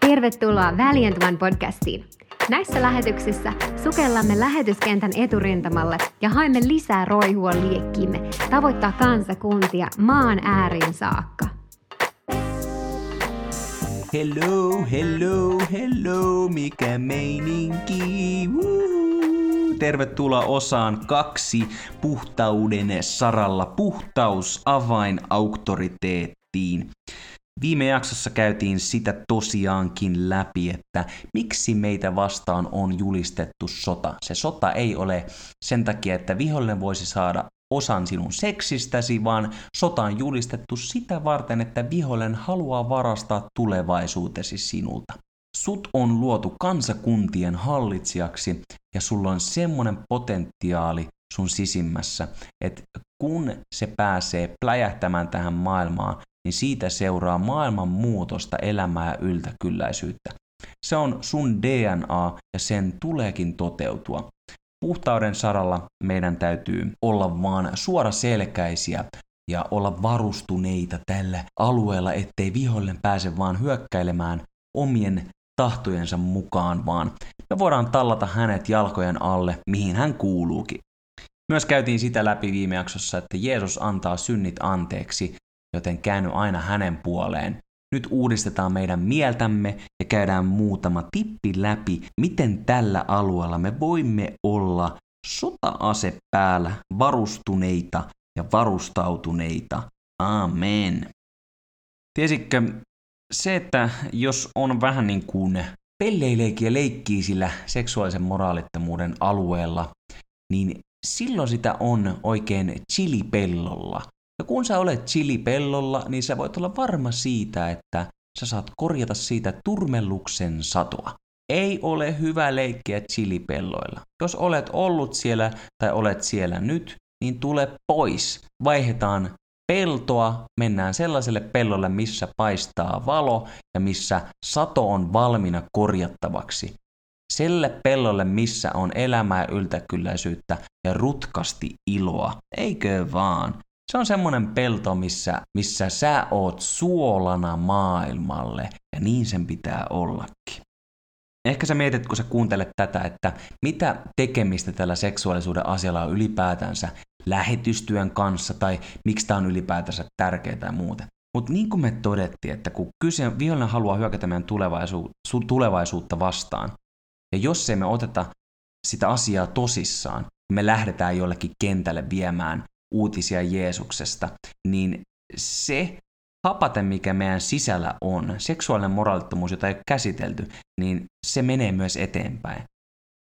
Tervetuloa Valiant One podcastiin. Näissä lähetyksissä sukellamme lähetyskentän eturintamalle ja haemme lisää roihua liekkiimme tavoittaa kansakuntia maan ääriin saakka. Hello, hello, hello, mikä meininki? Woo! Tervetuloa osaan kaksi puhtauden saralla. Puhtaus avain auktoriteettiin. Viime jaksossa käytiin sitä tosiaankin läpi, että miksi meitä vastaan on julistettu sota. Se sota ei ole sen takia, että vihollinen voisi saada osan sinun seksistäsi, vaan sota on julistettu sitä varten, että vihollinen haluaa varastaa tulevaisuutesi sinulta. Sut on luotu kansakuntien hallitsijaksi ja sulla on semmoinen potentiaali sun sisimmässä, että kun se pääsee pläjähtämään tähän maailmaan, niin siitä seuraa maailman muutosta, elämää ja yltäkylläisyyttä. Se on sun DNA ja sen tuleekin toteutua. Puhtauden saralla meidän täytyy olla vaan suoraselkäisiä ja olla varustuneita tällä alueella, ettei vihollinen pääse vaan hyökkäilemään omien tahtojensa mukaan, vaan me voidaan tallata hänet jalkojen alle, mihin hän kuuluukin. Myös käytiin sitä läpi viime jaksossa, että Jeesus antaa synnit anteeksi joten käänny aina hänen puoleen. Nyt uudistetaan meidän mieltämme ja käydään muutama tippi läpi, miten tällä alueella me voimme olla sota-ase päällä varustuneita ja varustautuneita. Amen. Tiesitkö se, että jos on vähän niin kuin pelleileekin ja leikkii sillä seksuaalisen moraalittomuuden alueella, niin silloin sitä on oikein chilipellolla. Ja kun sä olet chilipellolla, niin sä voit olla varma siitä, että sä saat korjata siitä turmelluksen satoa. Ei ole hyvä leikkiä chilipelloilla. Jos olet ollut siellä tai olet siellä nyt, niin tule pois. Vaihdetaan peltoa, mennään sellaiselle pellolle, missä paistaa valo ja missä sato on valmiina korjattavaksi. Selle pellolle, missä on elämää yltäkylläisyyttä ja rutkasti iloa. Eikö vaan? Se on semmoinen pelto, missä, missä sä oot suolana maailmalle, ja niin sen pitää ollakin. Ehkä sä mietit, kun sä kuuntelet tätä, että mitä tekemistä tällä seksuaalisuuden asialla on ylipäätänsä lähetystyön kanssa, tai miksi tämä on ylipäätänsä tärkeää tai muuta. Mutta niin kuin me todettiin, että kun kyse, vihollinen haluaa hyökätä meidän tulevaisuutta, tulevaisuutta vastaan, ja jos emme oteta sitä asiaa tosissaan, me lähdetään jollekin kentälle viemään uutisia Jeesuksesta, niin se hapate, mikä meidän sisällä on, seksuaalinen moraalittomuus, jota ei ole käsitelty, niin se menee myös eteenpäin.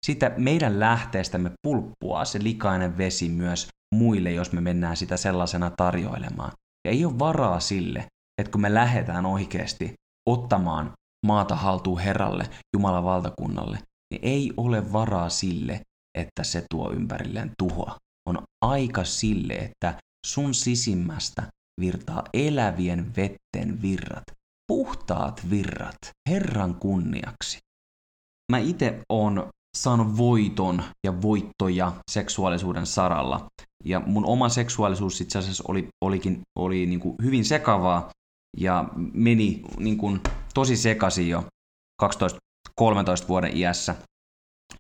Sitä meidän lähteestämme pulppua se likainen vesi myös muille, jos me mennään sitä sellaisena tarjoilemaan. Ja ei ole varaa sille, että kun me lähdetään oikeasti ottamaan maata haltuun Herralle, Jumalan valtakunnalle, niin ei ole varaa sille, että se tuo ympärilleen tuhoa on aika sille, että sun sisimmästä virtaa elävien vetten virrat, puhtaat virrat, Herran kunniaksi. Mä itse oon saanut voiton ja voittoja seksuaalisuuden saralla. Ja mun oma seksuaalisuus itse asiassa oli, olikin, oli niin kuin hyvin sekavaa ja meni niin kuin tosi sekaisin jo 12-13 vuoden iässä,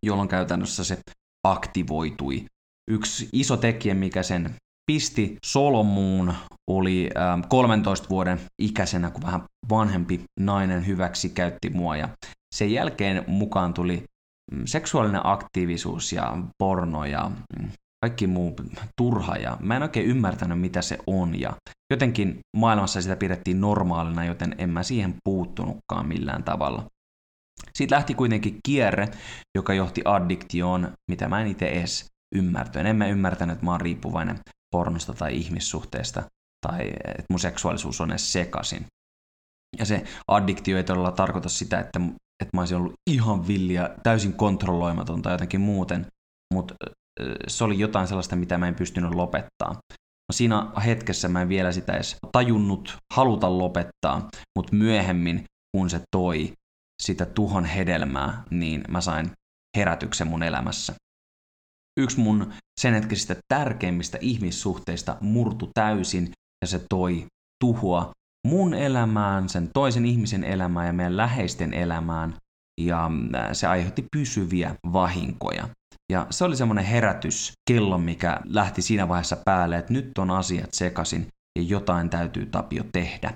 jolloin käytännössä se aktivoitui Yksi iso tekijä, mikä sen pisti solmuun, oli 13 ähm, vuoden ikäisenä, kun vähän vanhempi nainen hyväksi käytti mua. Ja sen jälkeen mukaan tuli mm, seksuaalinen aktiivisuus ja porno ja mm, kaikki muu turha ja mä en oikein ymmärtänyt mitä se on ja jotenkin maailmassa sitä pidettiin normaalina, joten en mä siihen puuttunutkaan millään tavalla. Siitä lähti kuitenkin kierre, joka johti addiktioon, mitä mä en itse edes ymmärtänyt. En mä ymmärtänyt, että mä oon riippuvainen pornosta tai ihmissuhteesta tai että mun seksuaalisuus on edes sekasin. Ja se addiktio ei todella tarkoita sitä, että, että mä olisin ollut ihan villiä, täysin kontrolloimaton tai jotenkin muuten, mutta se oli jotain sellaista, mitä mä en pystynyt lopettaa. No siinä hetkessä mä en vielä sitä edes tajunnut haluta lopettaa, mutta myöhemmin, kun se toi sitä tuhon hedelmää, niin mä sain herätyksen mun elämässä yksi mun sen hetkisistä tärkeimmistä ihmissuhteista murtu täysin ja se toi tuhoa mun elämään, sen toisen ihmisen elämään ja meidän läheisten elämään, ja äh, se aiheutti pysyviä vahinkoja. Ja se oli semmoinen herätyskello, mikä lähti siinä vaiheessa päälle, että nyt on asiat sekasin ja jotain täytyy Tapio tehdä.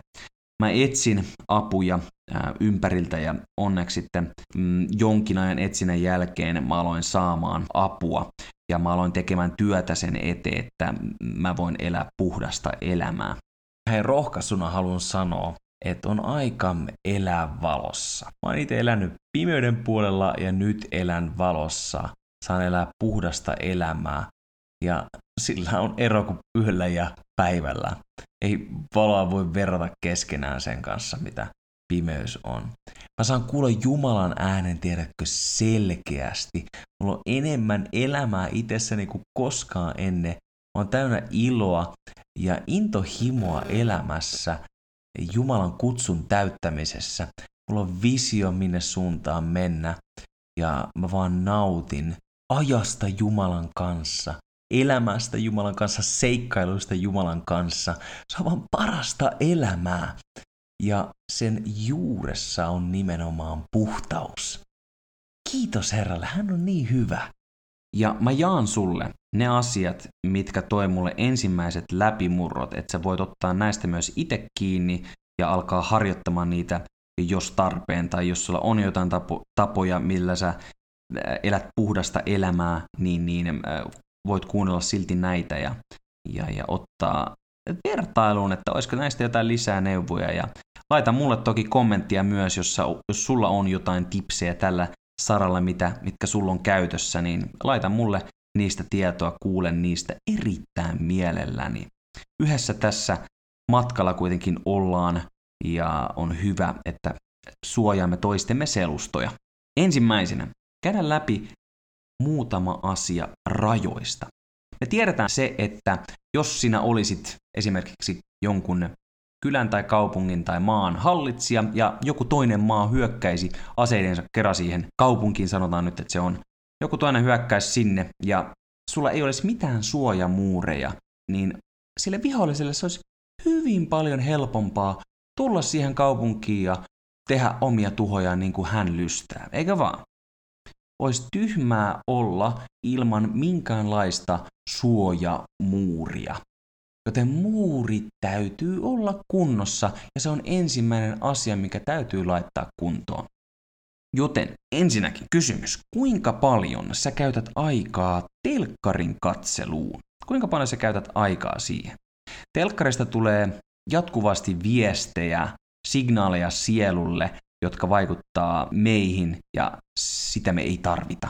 Mä etsin apuja ympäriltä ja onneksi sitten mm, jonkin ajan etsinnän jälkeen mä aloin saamaan apua ja mä aloin tekemään työtä sen eteen, että mä voin elää puhdasta elämää. Hei, rohkaisuna haluan sanoa, että on aika elää valossa. Mä oon itse elänyt pimeyden puolella ja nyt elän valossa. Saan elää puhdasta elämää ja sillä on ero kuin yöllä ja päivällä. Ei valoa voi verrata keskenään sen kanssa, mitä pimeys on. Mä saan kuulla Jumalan äänen, tiedätkö, selkeästi. Mulla on enemmän elämää itsessäni kuin koskaan ennen. Mä oon täynnä iloa ja intohimoa elämässä Jumalan kutsun täyttämisessä. Mulla on visio, minne suuntaan mennä. Ja mä vaan nautin ajasta Jumalan kanssa elämästä Jumalan kanssa, seikkailuista Jumalan kanssa. Se on vaan parasta elämää. Ja sen juuressa on nimenomaan puhtaus. Kiitos Herralle, hän on niin hyvä. Ja mä jaan sulle ne asiat, mitkä toi mulle ensimmäiset läpimurrot, että sä voit ottaa näistä myös itse kiinni ja alkaa harjoittamaan niitä, jos tarpeen, tai jos sulla on jotain tapo, tapoja, millä sä elät puhdasta elämää, niin, niin voit kuunnella silti näitä ja, ja, ja ottaa vertailuun, että olisiko näistä jotain lisää neuvoja. Ja laita mulle toki kommenttia myös, jos, sä, jos sulla on jotain tipsejä tällä saralla, mitä, mitkä sulla on käytössä, niin laita mulle niistä tietoa, kuulen niistä erittäin mielelläni. Yhdessä tässä matkalla kuitenkin ollaan ja on hyvä, että suojaamme toistemme selustoja. Ensimmäisenä käydään läpi muutama asia rajoista. Me tiedetään se, että jos sinä olisit esimerkiksi jonkun kylän tai kaupungin tai maan hallitsija ja joku toinen maa hyökkäisi aseidensa kerran siihen kaupunkiin, sanotaan nyt, että se on, joku toinen hyökkäisi sinne ja sulla ei olisi mitään suojamuureja, niin sille viholliselle se olisi hyvin paljon helpompaa tulla siihen kaupunkiin ja tehdä omia tuhojaan niin kuin hän lystää, eikä vaan? Olisi tyhmää olla ilman minkäänlaista suojamuuria. Joten muuri täytyy olla kunnossa ja se on ensimmäinen asia, mikä täytyy laittaa kuntoon. Joten ensinnäkin kysymys, kuinka paljon sä käytät aikaa telkkarin katseluun? Kuinka paljon sä käytät aikaa siihen? Telkkarista tulee jatkuvasti viestejä, signaaleja sielulle jotka vaikuttaa meihin ja sitä me ei tarvita.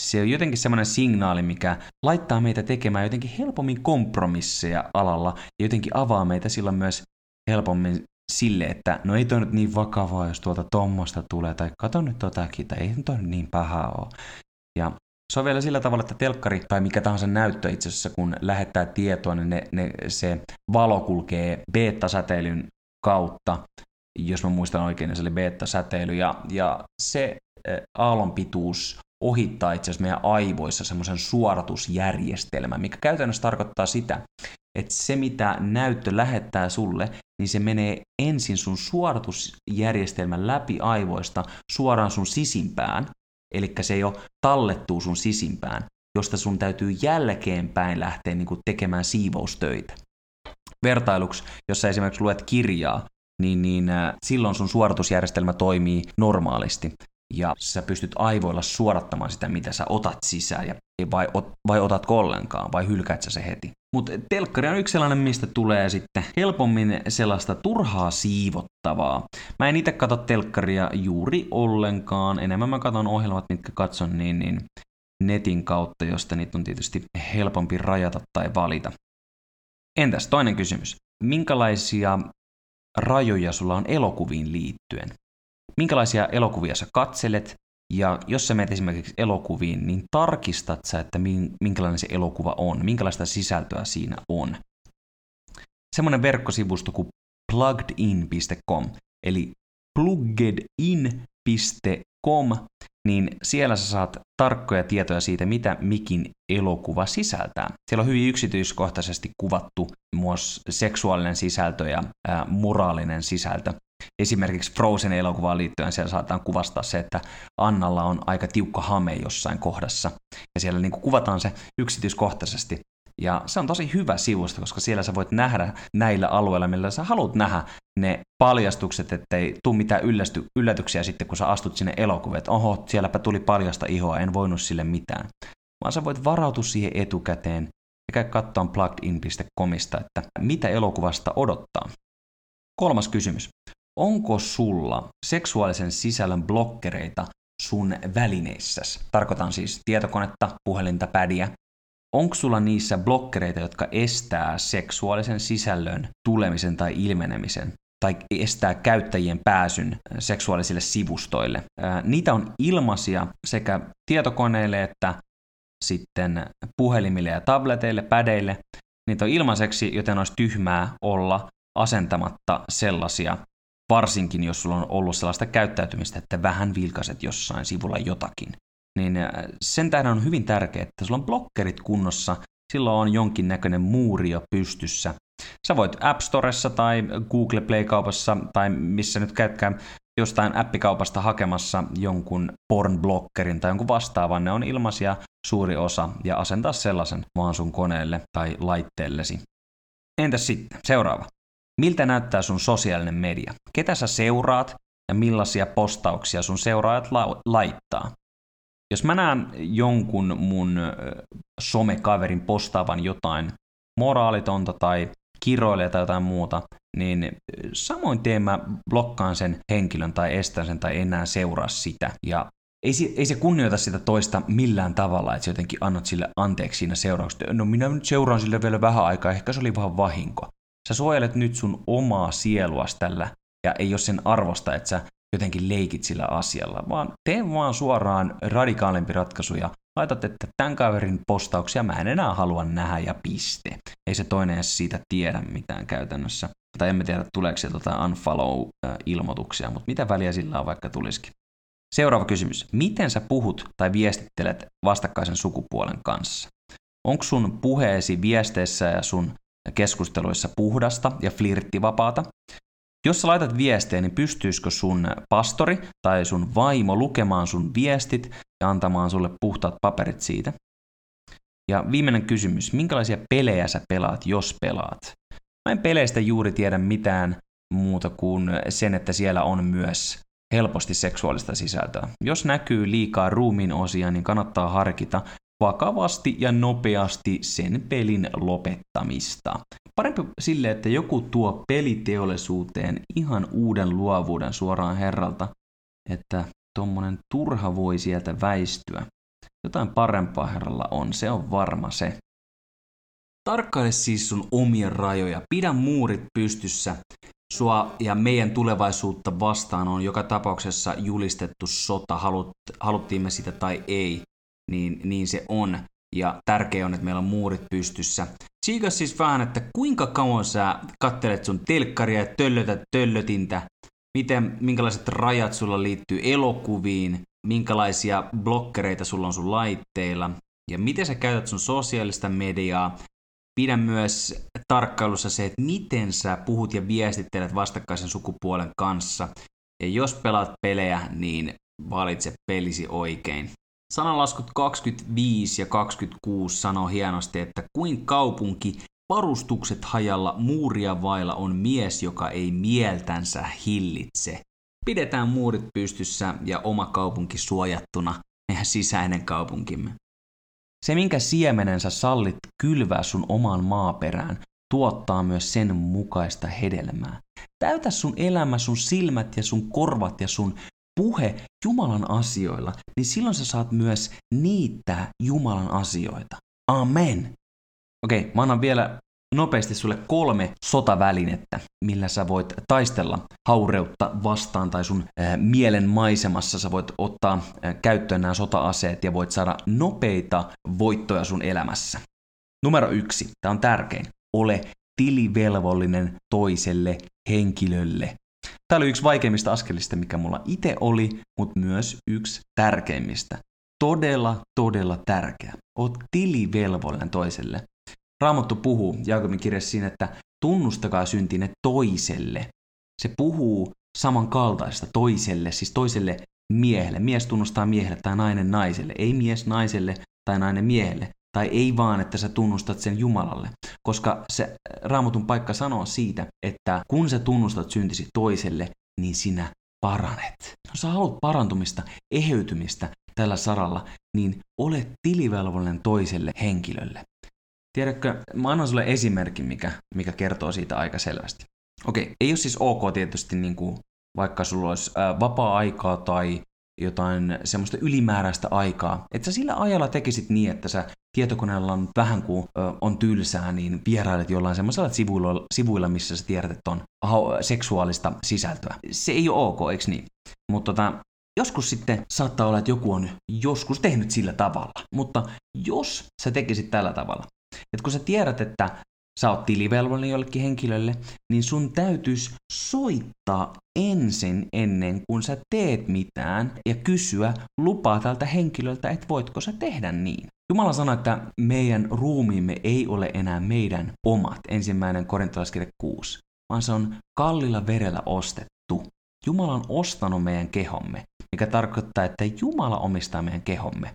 Se on jotenkin semmoinen signaali, mikä laittaa meitä tekemään jotenkin helpommin kompromisseja alalla ja jotenkin avaa meitä silloin myös helpommin sille, että no ei toi nyt niin vakavaa, jos tuolta tommosta tulee, tai kato nyt totakin, tai ei toi niin paha ole. Ja se on vielä sillä tavalla, että telkkari tai mikä tahansa näyttö itse asiassa, kun lähettää tietoa, niin ne, ne, se valo kulkee beta-säteilyn kautta jos mä muistan oikein, niin se oli beta-säteily, ja, ja se aallonpituus ohittaa itse asiassa meidän aivoissa semmoisen suoratusjärjestelmän, mikä käytännössä tarkoittaa sitä, että se mitä näyttö lähettää sulle, niin se menee ensin sun suoratusjärjestelmän läpi aivoista suoraan sun sisimpään, eli se jo tallettuu sun sisimpään, josta sun täytyy jälkeenpäin lähteä niin tekemään siivoustöitä. Vertailuksi, jos sä esimerkiksi luet kirjaa, niin, niin äh, silloin sun suoritusjärjestelmä toimii normaalisti ja sä pystyt aivoilla suorattamaan sitä, mitä sä otat sisään, ja vai, vai otatko ollenkaan, vai hylkäät sä se heti. Mutta telkkari on yksi sellainen, mistä tulee sitten helpommin sellaista turhaa siivottavaa. Mä en itse katso telkkaria juuri ollenkaan, enemmän mä katson ohjelmat, mitkä katson niin, niin netin kautta, josta niitä on tietysti helpompi rajata tai valita. Entäs toinen kysymys. Minkälaisia rajoja sulla on elokuviin liittyen. Minkälaisia elokuvia sä katselet, ja jos sä menet esimerkiksi elokuviin, niin tarkistat sä, että minkälainen se elokuva on, minkälaista sisältöä siinä on. Semmoinen verkkosivusto kuin pluggedin.com, eli pluggedin.com niin siellä sä saat tarkkoja tietoja siitä, mitä mikin elokuva sisältää. Siellä on hyvin yksityiskohtaisesti kuvattu myös seksuaalinen sisältö ja ää, moraalinen sisältö. Esimerkiksi Frozen-elokuvaan liittyen siellä saataan kuvastaa se, että Annalla on aika tiukka hame jossain kohdassa. Ja siellä niin kuin kuvataan se yksityiskohtaisesti. Ja se on tosi hyvä sivusto, koska siellä sä voit nähdä näillä alueilla, millä sä haluat nähdä ne paljastukset, ettei tule mitään yllästy, yllätyksiä sitten, kun sä astut sinne elokuviin, että oho, sielläpä tuli paljasta ihoa, en voinut sille mitään. Vaan sä voit varautua siihen etukäteen ja käy katsoa pluggedin.comista, että mitä elokuvasta odottaa. Kolmas kysymys. Onko sulla seksuaalisen sisällön blokkereita sun välineissäsi? Tarkoitan siis tietokonetta, puhelinta, pädiä, Onko sulla niissä blokkereita, jotka estää seksuaalisen sisällön tulemisen tai ilmenemisen? tai estää käyttäjien pääsyn seksuaalisille sivustoille. Niitä on ilmaisia sekä tietokoneille että sitten puhelimille ja tableteille, pädeille. Niitä on ilmaiseksi, joten olisi tyhmää olla asentamatta sellaisia, varsinkin jos sulla on ollut sellaista käyttäytymistä, että vähän vilkaset jossain sivulla jotakin niin äh, sen tähden on hyvin tärkeää, että sulla on blokkerit kunnossa, silloin on jonkinnäköinen muuri jo pystyssä. Sä voit App Storessa tai Google Play-kaupassa tai missä nyt käytkään jostain appikaupasta hakemassa jonkun porn-blokkerin tai jonkun vastaavan. Ne on ilmaisia suuri osa ja asentaa sellaisen vaan sun koneelle tai laitteellesi. Entäs sitten? Seuraava. Miltä näyttää sun sosiaalinen media? Ketä sä seuraat ja millaisia postauksia sun seuraajat la- laittaa? Jos mä näen jonkun mun somekaverin postaavan jotain moraalitonta tai kiroilee tai jotain muuta, niin samoin teen mä blokkaan sen henkilön tai estän sen tai enää seuraa sitä. Ja ei se, ei se kunnioita sitä toista millään tavalla, että sä jotenkin annat sille anteeksi siinä seurauksessa. No minä nyt seuraan sille vielä vähän aikaa, ehkä se oli vähän vahinko. Sä suojelet nyt sun omaa sieluas tällä, ja ei ole sen arvosta, että sä jotenkin leikit sillä asialla, vaan tee vaan suoraan radikaalimpi ratkaisu ja laitat, että tämän kaverin postauksia mä en enää halua nähdä ja piste. Ei se toinen edes siitä tiedä mitään käytännössä. Tai emme tiedä, tuleeko sieltä jotain unfollow-ilmoituksia, mutta mitä väliä sillä on vaikka tulisikin. Seuraava kysymys. Miten sä puhut tai viestittelet vastakkaisen sukupuolen kanssa? Onko sun puheesi viesteissä ja sun keskusteluissa puhdasta ja flirttivapaata? Jos sä laitat viestejä, niin pystyisikö sun pastori tai sun vaimo lukemaan sun viestit ja antamaan sulle puhtaat paperit siitä? Ja viimeinen kysymys, minkälaisia pelejä sä pelaat, jos pelaat? Mä en peleistä juuri tiedä mitään muuta kuin sen, että siellä on myös helposti seksuaalista sisältöä. Jos näkyy liikaa ruumiin osia, niin kannattaa harkita vakavasti ja nopeasti sen pelin lopettamista. Parempi sille, että joku tuo peliteollisuuteen ihan uuden luovuuden suoraan herralta, että tuommoinen turha voi sieltä väistyä. Jotain parempaa herralla on, se on varma se. Tarkkaile siis sun omia rajoja, pidä muurit pystyssä. Sua ja meidän tulevaisuutta vastaan on joka tapauksessa julistettu sota, halut, haluttiin me sitä tai ei, niin, niin se on. Ja tärkeää on, että meillä on muurit pystyssä. Tsiikas siis vähän, että kuinka kauan sä kattelet sun telkkaria ja töllötät töllötintä, miten, minkälaiset rajat sulla liittyy elokuviin, minkälaisia blokkereita sulla on sun laitteilla, ja miten sä käytät sun sosiaalista mediaa. Pidä myös tarkkailussa se, että miten sä puhut ja viestittelet vastakkaisen sukupuolen kanssa. Ja jos pelaat pelejä, niin valitse pelisi oikein. Sananlaskut 25 ja 26 sanoo hienosti, että kuin kaupunki varustukset hajalla muuria vailla on mies, joka ei mieltänsä hillitse. Pidetään muurit pystyssä ja oma kaupunki suojattuna, meidän sisäinen kaupunkimme. Se, minkä siemenen sä sallit kylvää sun omaan maaperään, tuottaa myös sen mukaista hedelmää. Täytä sun elämä, sun silmät ja sun korvat ja sun puhe Jumalan asioilla, niin silloin sä saat myös niittää Jumalan asioita. Amen. Okei, mä annan vielä nopeasti sulle kolme sotavälinettä, millä sä voit taistella haureutta vastaan tai sun äh, mielen maisemassa sä voit ottaa äh, käyttöön nämä sota-aseet ja voit saada nopeita voittoja sun elämässä. Numero yksi, tämä on tärkein, ole tilivelvollinen toiselle henkilölle. Tämä oli yksi vaikeimmista askelista, mikä mulla itse oli, mutta myös yksi tärkeimmistä. Todella, todella tärkeä. Oot tilivelvollinen toiselle. Raamattu puhuu Jaakobin kirjassa siinä, että tunnustakaa syntine toiselle. Se puhuu samankaltaista toiselle, siis toiselle miehelle. Mies tunnustaa miehelle tai nainen naiselle, ei mies naiselle tai nainen miehelle. Tai ei vaan, että sä tunnustat sen Jumalalle. Koska se raamatun paikka sanoo siitä, että kun sä tunnustat syntisi toiselle, niin sinä paranet. Jos sä haluat parantumista, eheytymistä tällä saralla, niin ole tilivelvollinen toiselle henkilölle. Tiedätkö, mä annan sulle esimerkin, mikä, mikä kertoo siitä aika selvästi. Okei, ei ole siis ok tietysti niin kuin, vaikka sulla olisi ää, vapaa-aikaa tai jotain semmoista ylimääräistä aikaa, että sä sillä ajalla tekisit niin, että sä tietokoneella on vähän kuin ö, on tylsää, niin vierailet jollain semmoisella sivuilla, sivuilla, missä sä tiedät, että on seksuaalista sisältöä. Se ei ole ok, eikö niin? Mutta tota, joskus sitten saattaa olla, että joku on joskus tehnyt sillä tavalla. Mutta jos sä tekisit tällä tavalla, että kun sä tiedät, että sä oot tilivelvollinen jollekin henkilölle, niin sun täytyisi soittaa ensin ennen kuin sä teet mitään ja kysyä lupaa tältä henkilöltä, että voitko sä tehdä niin. Jumala sanoi, että meidän ruumiimme ei ole enää meidän omat, ensimmäinen korintolaiskirja 6, vaan se on kallilla verellä ostettu. Jumala on ostanut meidän kehomme, mikä tarkoittaa, että Jumala omistaa meidän kehomme.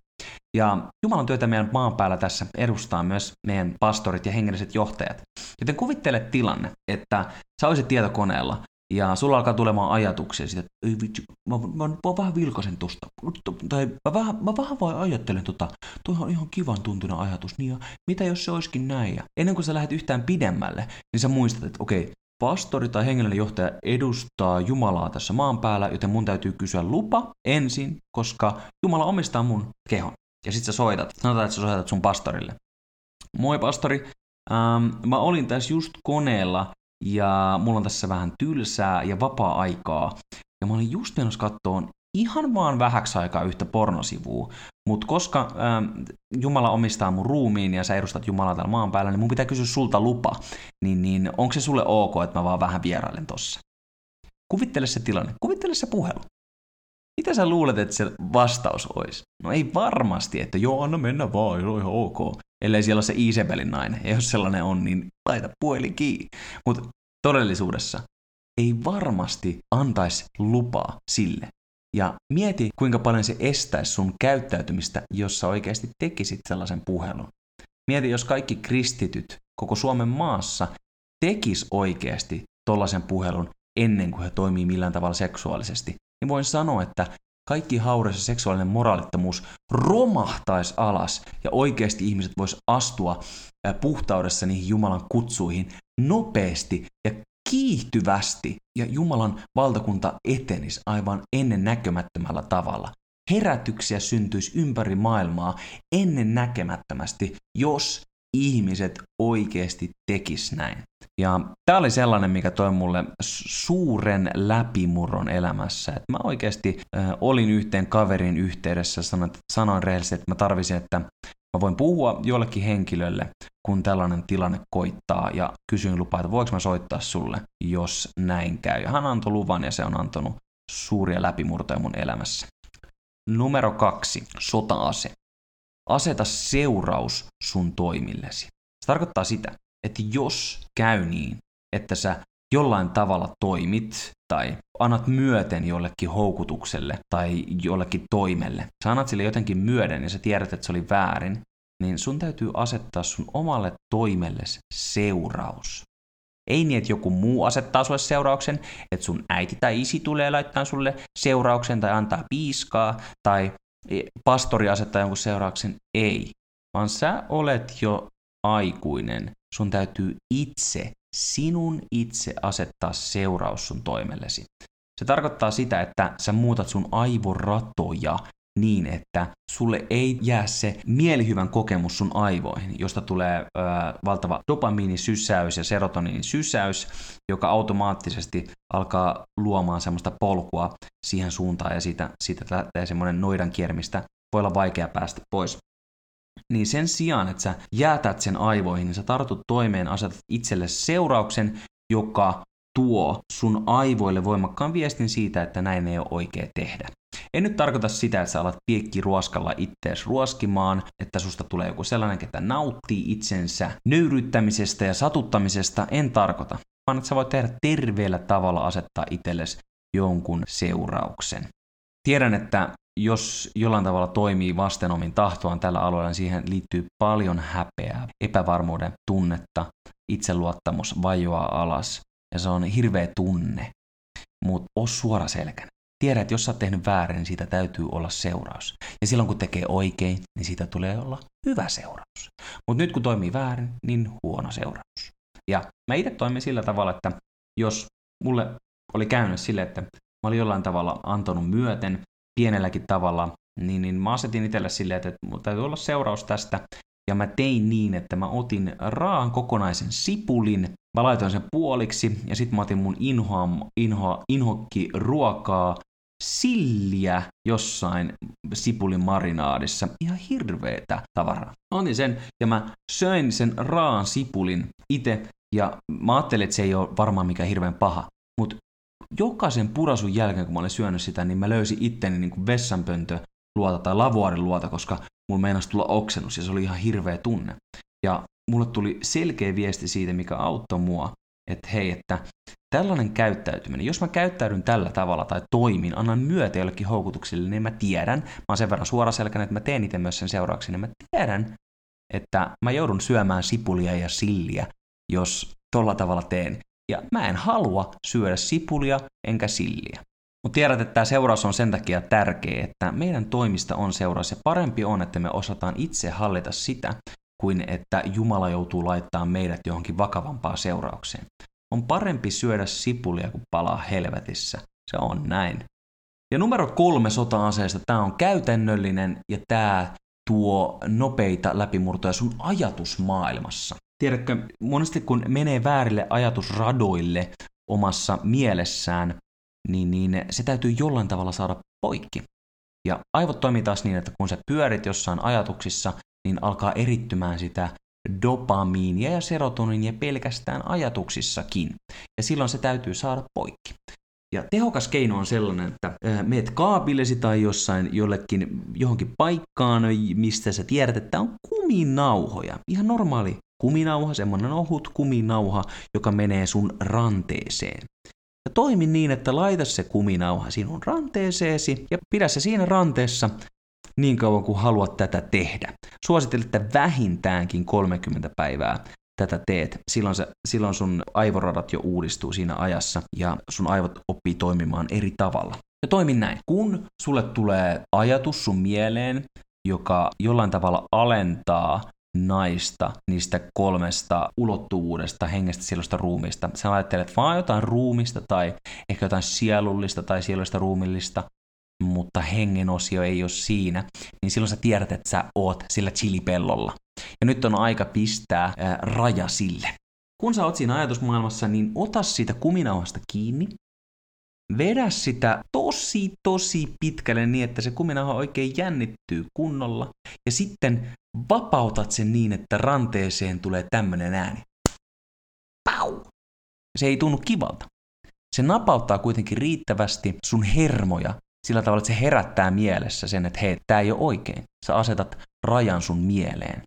Ja Jumalan työtä meidän maan päällä tässä edustaa myös meidän pastorit ja hengelliset johtajat. Joten kuvittele tilanne, että sä olisit tietokoneella ja sulla alkaa tulemaan ajatuksia siitä, että ei vitsi, mä, mä, mä vähän vilkasen tuosta. Tai mä vähän, mä vähän vaan ajattelen tota, toi on ihan kivan tuntuna ajatus. Niin ja mitä jos se olisikin näin? Ja ennen kuin sä lähdet yhtään pidemmälle, niin sä muistat, että okei, pastori tai hengellinen johtaja edustaa Jumalaa tässä maan päällä, joten mun täytyy kysyä lupa ensin, koska Jumala omistaa mun kehon. Ja sit sä soitat. Sanotaan, että sä soitat sun pastorille. Moi pastori, ähm, mä olin tässä just koneella ja mulla on tässä vähän tylsää ja vapaa-aikaa. Ja mä olin just menossa kattoon ihan vaan vähäksi aikaa yhtä pornosivua. Mutta koska ähm, Jumala omistaa mun ruumiin ja sä edustat Jumalaa täällä maan päällä, niin mun pitää kysyä sulta lupa. Niin, niin onko se sulle ok, että mä vaan vähän vierailen tossa? Kuvittele se tilanne, kuvittele se puhelu. Mitä sä luulet, että se vastaus olisi? No ei varmasti, että joo, anna mennä vaan, joo, ihan ok. Ellei siellä ole se Isabelin nainen. Ja jos sellainen on, niin laita puhelin kiinni. Mutta todellisuudessa ei varmasti antaisi lupaa sille. Ja mieti, kuinka paljon se estäisi sun käyttäytymistä, jos sä oikeasti tekisit sellaisen puhelun. Mieti, jos kaikki kristityt koko Suomen maassa tekis oikeasti tollaisen puhelun ennen kuin he toimii millään tavalla seksuaalisesti niin voin sanoa, että kaikki haures ja seksuaalinen moraalittomuus romahtaisi alas ja oikeasti ihmiset vois astua puhtaudessa niihin Jumalan kutsuihin nopeasti ja kiihtyvästi ja Jumalan valtakunta etenisi aivan ennen näkemättömällä tavalla. Herätyksiä syntyisi ympäri maailmaa ennen näkemättömästi, jos ihmiset oikeasti tekis näin. Ja tämä oli sellainen, mikä toi mulle suuren läpimurron elämässä. Että mä oikeasti äh, olin yhteen kaverin yhteydessä, sanoin, sanoin rehellisesti, että mä tarvisin, että mä voin puhua jollekin henkilölle, kun tällainen tilanne koittaa, ja kysyin lupaa, että voiko mä soittaa sulle, jos näin käy. Ja hän antoi luvan, ja se on antanut suuria läpimurtoja mun elämässä. Numero kaksi, sota-ase. Aseta seuraus sun toimillesi. Se tarkoittaa sitä, että jos käy niin, että sä jollain tavalla toimit tai annat myöten jollekin houkutukselle tai jollekin toimelle, sä annat sille jotenkin myöden ja sä tiedät, että se oli väärin, niin sun täytyy asettaa sun omalle toimelles seuraus. Ei niin, että joku muu asettaa sulle seurauksen, että sun äiti tai isi tulee laittaa sulle seurauksen tai antaa piiskaa tai pastori asettaa jonkun seurauksen. Ei, vaan sä olet jo aikuinen sun täytyy itse, sinun itse asettaa seuraus sun toimellesi. Se tarkoittaa sitä, että sä muutat sun aivoratoja niin, että sulle ei jää se mielihyvän kokemus sun aivoihin, josta tulee ö, valtava dopamiinisysäys ja serotoniinisysäys, joka automaattisesti alkaa luomaan semmoista polkua siihen suuntaan ja siitä, siitä lähtee semmoinen noidan kiermistä. Voi olla vaikea päästä pois niin sen sijaan, että sä jäätät sen aivoihin, niin sä tartut toimeen, asetat itselle seurauksen, joka tuo sun aivoille voimakkaan viestin siitä, että näin ei ole oikea tehdä. En nyt tarkoita sitä, että sä alat piekki ruoskalla ittees ruoskimaan, että susta tulee joku sellainen, että nauttii itsensä nöyryttämisestä ja satuttamisesta. En tarkoita, vaan että sä voit tehdä terveellä tavalla asettaa itsellesi jonkun seurauksen. Tiedän, että jos jollain tavalla toimii vasten omin tahtoaan tällä alueella, niin siihen liittyy paljon häpeää, epävarmuuden tunnetta, itseluottamus vajoaa alas ja se on hirveä tunne. Mutta oo suora selkänä. Tiedä, että jos sä oot tehnyt väärin, niin siitä täytyy olla seuraus. Ja silloin kun tekee oikein, niin siitä tulee olla hyvä seuraus. Mutta nyt kun toimii väärin, niin huono seuraus. Ja mä itse toimin sillä tavalla, että jos mulle oli käynyt sille, että mä olin jollain tavalla antanut myöten pienelläkin tavalla, niin, niin mä asetin itselle silleen, että, että täytyy olla seuraus tästä. Ja mä tein niin, että mä otin raan kokonaisen sipulin, mä laitoin sen puoliksi ja sitten mä otin mun inhoa, inhoa, inhokki ruokaa, silliä jossain sipulin marinaadissa. Ihan hirveetä tavaraa. Otin sen ja mä söin sen raan sipulin itse ja mä ajattelin, että se ei ole varmaan mikään hirveän paha. Mutta jokaisen purasun jälkeen, kun mä olin syönyt sitä, niin mä löysin itteni niin kuin vessanpöntö luota tai lavuaarin luota, koska mulla meinasi tulla oksennus ja se oli ihan hirveä tunne. Ja mulle tuli selkeä viesti siitä, mikä auttoi mua, että hei, että tällainen käyttäytyminen, jos mä käyttäydyn tällä tavalla tai toimin, annan myötä jollekin houkutuksille, niin mä tiedän, mä oon sen verran suoraselkäinen, että mä teen itse myös sen seurauksen, niin mä tiedän, että mä joudun syömään sipulia ja silliä, jos tolla tavalla teen. Ja mä en halua syödä sipulia enkä silliä. Mutta tiedät, että tämä seuraus on sen takia tärkeä, että meidän toimista on seuraus ja parempi on, että me osataan itse hallita sitä, kuin että Jumala joutuu laittamaan meidät johonkin vakavampaan seuraukseen. On parempi syödä sipulia kuin palaa helvetissä. Se on näin. Ja numero kolme sota-aseesta, tämä on käytännöllinen ja tämä tuo nopeita läpimurtoja sun ajatusmaailmassa. Tiedätkö, monesti kun menee väärille ajatusradoille omassa mielessään, niin, niin se täytyy jollain tavalla saada poikki. Ja aivot toimii taas niin, että kun sä pyörit jossain ajatuksissa, niin alkaa erittymään sitä dopamiinia ja serotoninia pelkästään ajatuksissakin. Ja silloin se täytyy saada poikki. Ja tehokas keino on sellainen, että meet kaapillesi tai jossain jollekin johonkin paikkaan, mistä sä tiedät, että on kuminauhoja. Ihan normaali kuminauha, semmoinen ohut kuminauha, joka menee sun ranteeseen. Ja toimi niin, että laita se kuminauha sinun ranteeseesi ja pidä se siinä ranteessa niin kauan kuin haluat tätä tehdä. Suosittelen, että vähintäänkin 30 päivää tätä teet. Silloin, se, silloin sun aivoradat jo uudistuu siinä ajassa ja sun aivot oppii toimimaan eri tavalla. Ja toimi näin. Kun sulle tulee ajatus sun mieleen, joka jollain tavalla alentaa naista niistä kolmesta ulottuvuudesta, hengestä, sielusta, ruumista. Sä ajattelet vaan jotain ruumista tai ehkä jotain sielullista tai sielullista, ruumillista, mutta hengen osio ei ole siinä, niin silloin sä tiedät, että sä oot sillä chilipellolla. Ja nyt on aika pistää ää, raja sille. Kun sä oot siinä ajatusmaailmassa, niin ota siitä kuminauhasta kiinni, vedä sitä tosi tosi pitkälle niin, että se kuminauha oikein jännittyy kunnolla, ja sitten vapautat sen niin, että ranteeseen tulee tämmönen ääni. Pau! Se ei tunnu kivalta. Se napauttaa kuitenkin riittävästi sun hermoja sillä tavalla, että se herättää mielessä sen, että hei, tämä ei ole oikein. Sä asetat rajan sun mieleen.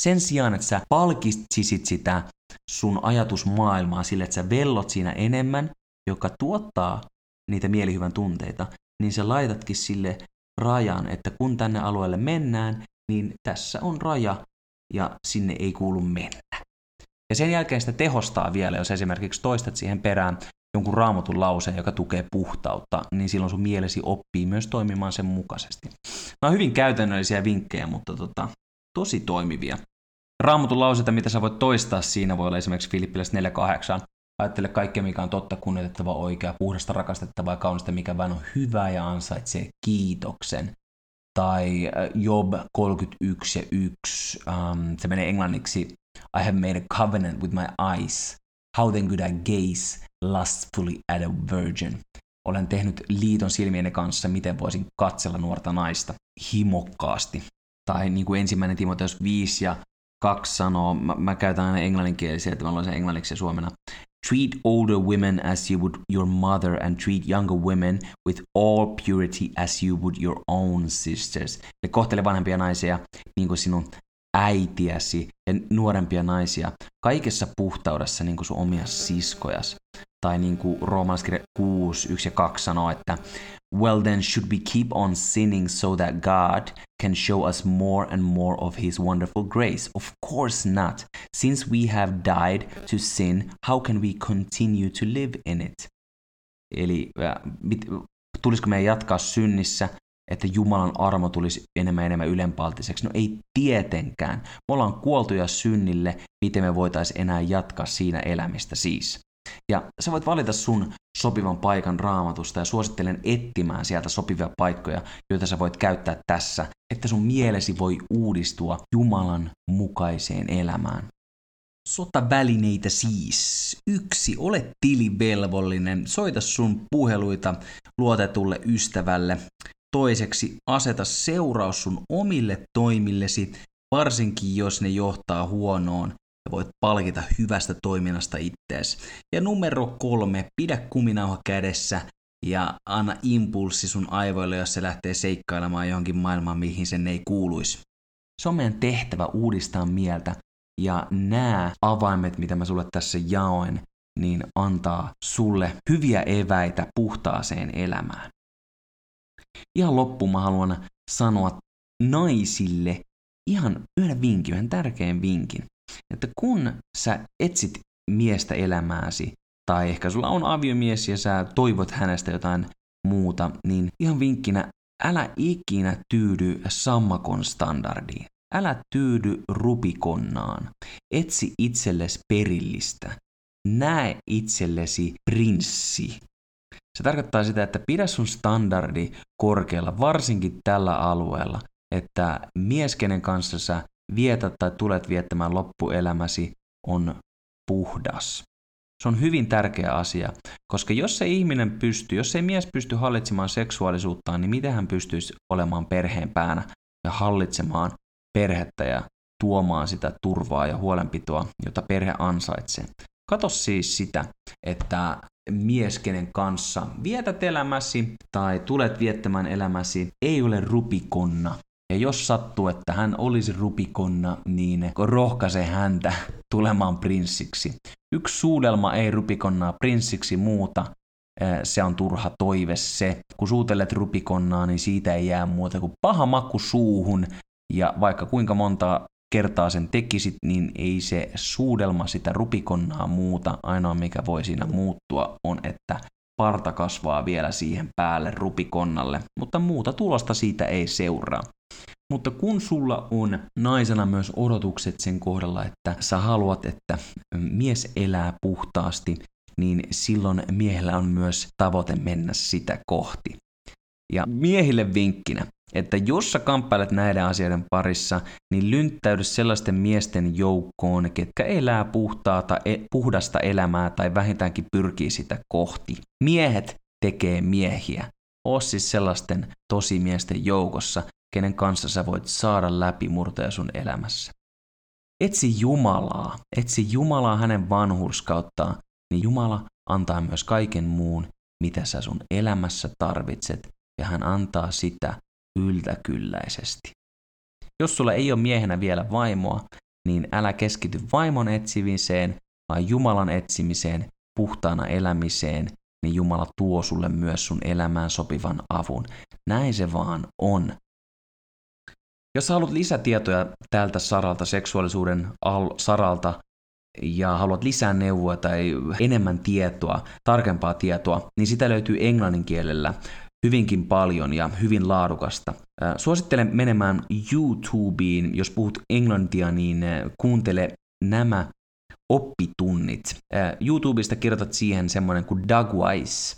Sen sijaan, että sä palkitsisit sitä sun ajatusmaailmaa sille, että sä vellot siinä enemmän, joka tuottaa niitä mielihyvän tunteita, niin sä laitatkin sille rajan, että kun tänne alueelle mennään, niin tässä on raja ja sinne ei kuulu mennä. Ja sen jälkeen sitä tehostaa vielä, jos esimerkiksi toistat siihen perään jonkun raamatun lauseen, joka tukee puhtautta, niin silloin sun mielesi oppii myös toimimaan sen mukaisesti. Nämä on hyvin käytännöllisiä vinkkejä, mutta tota, tosi toimivia. Raamatun lauseita, mitä sä voit toistaa siinä, voi olla esimerkiksi Filippiläs 4.8. Ajattele kaikkea, mikä on totta, kunnioitettava, oikea, puhdasta, rakastettavaa ja kaunista, mikä vain on hyvä ja ansaitsee kiitoksen. Tai äh, Job 31 ja 1, um, ähm, se menee englanniksi, I have made a covenant with my eyes. How then could I gaze lustfully at a virgin. Olen tehnyt liiton silmieni kanssa, miten voisin katsella nuorta naista himokkaasti. Tai niin kuin ensimmäinen Timoteus 5 ja 2 sanoo, mä, mä käytän aina englanninkielisiä, että mä luen sen englanniksi ja suomena. Treat older women as you would your mother and treat younger women with all purity as you would your own sisters. Eli kohtele vanhempia naisia niin kuin sinun äitiäsi ja nuorempia naisia kaikessa puhtaudessa niin kuin sun omia siskojas. Tai niin kuin roomalaiskirja 6, 1 ja 2 sanoo, että Well then should we keep on sinning so that God can show us more and more of his wonderful grace? Of course not. Since we have died to sin, how can we continue to live in it? Eli tulisiko meidän jatkaa synnissä, että Jumalan armo tulisi enemmän enemmän ylenpaltiseksi? No ei tietenkään. Me ollaan kuoltuja synnille, miten me voitaisiin enää jatkaa siinä elämistä siis. Ja sä voit valita sun sopivan paikan raamatusta ja suosittelen etsimään sieltä sopivia paikkoja, joita sä voit käyttää tässä, että sun mielesi voi uudistua Jumalan mukaiseen elämään. Sotavälineitä siis. Yksi, ole tilivelvollinen. Soita sun puheluita luotetulle ystävälle. Toiseksi, aseta seuraus sun omille toimillesi, varsinkin jos ne johtaa huonoon ja voit palkita hyvästä toiminnasta ittees. Ja numero kolme, pidä kuminauha kädessä ja anna impulssi sun aivoille, jos se lähtee seikkailemaan johonkin maailmaan, mihin sen ei kuuluisi. Se on meidän tehtävä uudistaa mieltä ja nämä avaimet, mitä mä sulle tässä jaoin, niin antaa sulle hyviä eväitä puhtaaseen elämään. Ihan loppuun mä haluan sanoa naisille ihan yhden vinkin, yhden tärkeän vinkin että kun sä etsit miestä elämääsi, tai ehkä sulla on aviomies ja sä toivot hänestä jotain muuta, niin ihan vinkkinä, älä ikinä tyydy sammakon standardiin. Älä tyydy rupikonnaan. Etsi itsellesi perillistä. Näe itsellesi prinssi. Se tarkoittaa sitä, että pidä sun standardi korkealla, varsinkin tällä alueella, että mies, kenen kanssa sä vietät tai tulet viettämään loppuelämäsi, on puhdas. Se on hyvin tärkeä asia, koska jos se ihminen pystyy, jos se mies pystyy hallitsemaan seksuaalisuuttaan, niin miten hän pystyisi olemaan perheen päänä ja hallitsemaan perhettä ja tuomaan sitä turvaa ja huolenpitoa, jota perhe ansaitsee. Kato siis sitä, että mies, kenen kanssa vietät elämäsi tai tulet viettämään elämäsi, ei ole rupikonna, ja jos sattuu, että hän olisi rupikonna, niin rohkaise häntä tulemaan prinssiksi. Yksi suudelma ei rupikonnaa prinssiksi muuta, se on turha toive se. Kun suutelet rupikonnaa, niin siitä ei jää muuta kuin paha maku suuhun, ja vaikka kuinka monta kertaa sen tekisit, niin ei se suudelma sitä rupikonnaa muuta. Ainoa mikä voi siinä muuttua on, että parta kasvaa vielä siihen päälle rupikonnalle, mutta muuta tulosta siitä ei seuraa. Mutta kun sulla on naisena myös odotukset sen kohdalla, että sä haluat, että mies elää puhtaasti, niin silloin miehellä on myös tavoite mennä sitä kohti. Ja miehille vinkkinä, että jos sä kamppailet näiden asioiden parissa, niin lynttäydy sellaisten miesten joukkoon, ketkä elää puhtaata, e, puhdasta elämää tai vähintäänkin pyrkii sitä kohti. Miehet tekee miehiä. Oo siis sellaisten tosimiesten joukossa, kenen kanssa sä voit saada läpimurtoja sun elämässä. Etsi Jumalaa, etsi Jumalaa hänen vanhurskauttaan, niin Jumala antaa myös kaiken muun, mitä sä sun elämässä tarvitset, ja hän antaa sitä yltäkylläisesti. Jos sulla ei ole miehenä vielä vaimoa, niin älä keskity vaimon etsimiseen, vaan Jumalan etsimiseen, puhtaana elämiseen, niin Jumala tuo sulle myös sun elämään sopivan avun. Näin se vaan on. Jos haluat lisätietoja tältä saralta, seksuaalisuuden al- saralta, ja haluat lisää neuvoa tai enemmän tietoa, tarkempaa tietoa, niin sitä löytyy englannin kielellä hyvinkin paljon ja hyvin laadukasta. Suosittelen menemään YouTubeen, jos puhut englantia, niin kuuntele nämä oppitunnit. YouTubesta kirjoitat siihen semmoinen kuin Doug Weiss,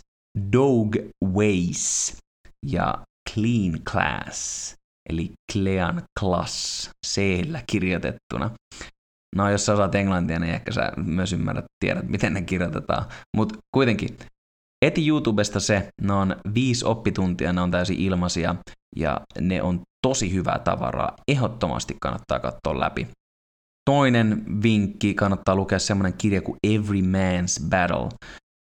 Dog Ways ja Clean Class eli Clean Class, c kirjoitettuna. No jos sä osaat englantia, niin ehkä sä myös ymmärrät, tiedät, miten ne kirjoitetaan. Mutta kuitenkin, eti YouTubesta se, ne on viisi oppituntia, ne on täysin ilmaisia ja ne on tosi hyvää tavaraa. Ehdottomasti kannattaa katsoa läpi. Toinen vinkki, kannattaa lukea semmoinen kirja kuin Every Man's Battle.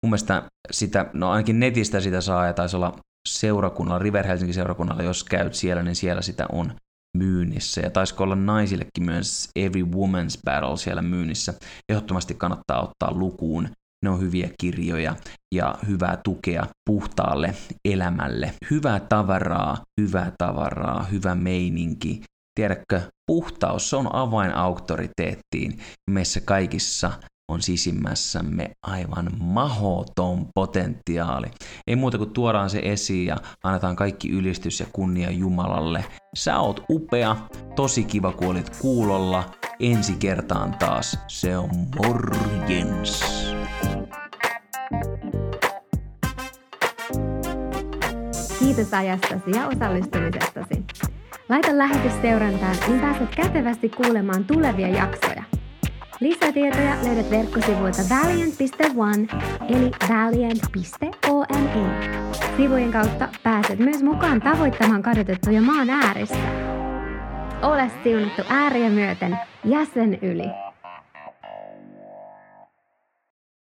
Mun mielestä sitä, no ainakin netistä sitä saa ja taisi olla seurakunnalla, River Helsingin seurakunnalla, jos käyt siellä, niin siellä sitä on myynnissä. Ja taisiko olla naisillekin myös Every Woman's Battle siellä myynnissä. Ehdottomasti kannattaa ottaa lukuun. Ne on hyviä kirjoja ja hyvää tukea puhtaalle elämälle. Hyvää tavaraa, hyvää tavaraa, hyvä meininki. Tiedätkö, puhtaus on avain auktoriteettiin. Meissä kaikissa on sisimmässämme aivan mahoton potentiaali. Ei muuta kuin tuodaan se esiin ja annetaan kaikki ylistys ja kunnia Jumalalle. Sä oot upea, tosi kiva kun kuulolla. Ensi kertaan taas, se on morjens. Kiitos ajastasi ja osallistumisestasi. Laita lähetys seurantaan, niin pääset kätevästi kuulemaan tulevia jaksoja. Lisätietoja löydät verkkosivuilta valiant.one eli valiant.one. Sivujen kautta pääset myös mukaan tavoittamaan kadotettuja maan ääristä. Ole siunattu ääriä myöten jäsen yli.